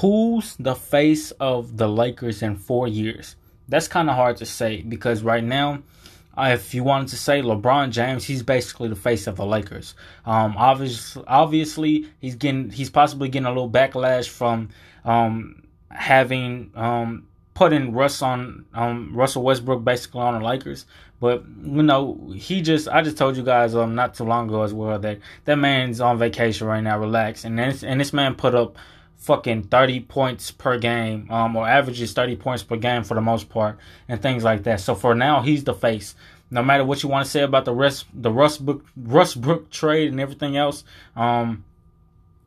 who's the face of the Lakers in four years? That's kind of hard to say because right now, uh, if you wanted to say LeBron James, he's basically the face of the Lakers. Um, obviously, obviously, he's getting, he's possibly getting a little backlash from um, having um, putting Russ on um, Russell Westbrook basically on the Lakers. But you know, he just I just told you guys um not too long ago as well that that man's on vacation right now, relax. And this and this man put up fucking 30 points per game, um, or averages 30 points per game for the most part, and things like that. So for now, he's the face. No matter what you want to say about the rest, the Russbrook, Russbrook trade and everything else, um,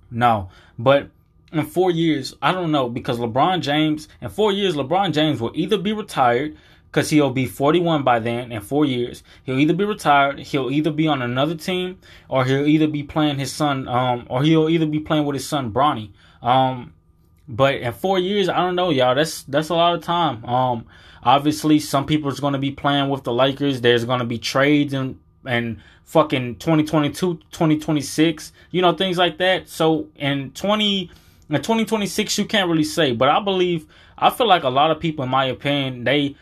no. But in four years, I don't know because LeBron James in four years, LeBron James will either be retired because he'll be 41 by then in four years. He'll either be retired, he'll either be on another team, or he'll either be playing his son, um, or he'll either be playing with his son Bronny. Um, but in four years, I don't know, y'all. That's that's a lot of time. Um, obviously, some people are going to be playing with the Lakers. There's going to be trades and and fucking 2022, 2026, you know, things like that. So in 20 in 2026, you can't really say, but I believe I feel like a lot of people, in my opinion, they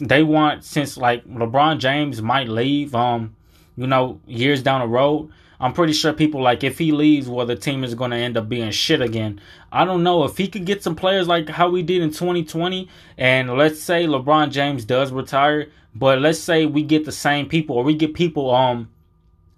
they want since like LeBron James might leave, um, you know, years down the road. I'm pretty sure people like if he leaves, well, the team is going to end up being shit again. I don't know if he could get some players like how we did in 2020, and let's say LeBron James does retire, but let's say we get the same people or we get people um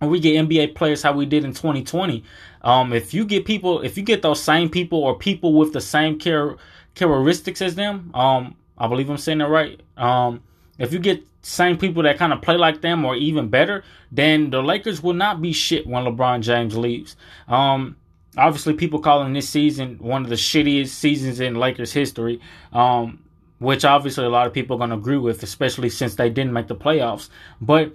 or we get NBA players how we did in 2020. Um, if you get people, if you get those same people or people with the same char- characteristics as them, um, I believe I'm saying that right. Um, if you get same people that kind of play like them or even better, then the Lakers will not be shit when LeBron James leaves. Um, obviously, people calling this season one of the shittiest seasons in Lakers history. Um, which obviously a lot of people are going to agree with, especially since they didn't make the playoffs. But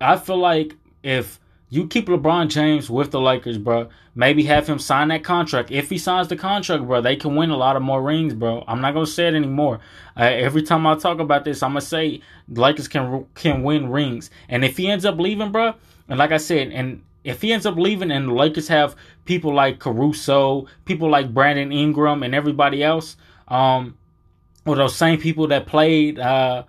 I feel like if you keep LeBron James with the Lakers, bro. Maybe have him sign that contract. If he signs the contract, bro, they can win a lot of more rings, bro. I'm not gonna say it anymore. Uh, every time I talk about this, I'm gonna say Lakers can can win rings. And if he ends up leaving, bro, and like I said, and if he ends up leaving, and the Lakers have people like Caruso, people like Brandon Ingram, and everybody else, um, or those same people that played, uh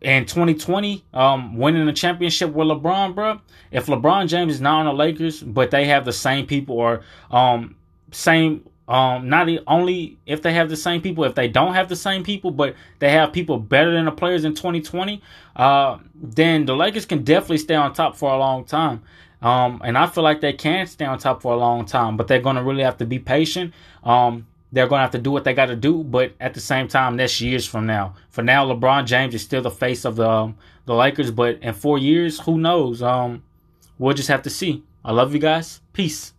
in 2020, um, winning the championship with LeBron, bro. If LeBron James is not on the Lakers, but they have the same people or um, same um, not only if they have the same people, if they don't have the same people, but they have people better than the players in 2020, uh, then the Lakers can definitely stay on top for a long time. Um, and I feel like they can stay on top for a long time, but they're going to really have to be patient. Um, they're going to have to do what they got to do, but at the same time, that's years from now. For now, LeBron James is still the face of the um, the Lakers, but in four years, who knows? Um, we'll just have to see. I love you guys. Peace.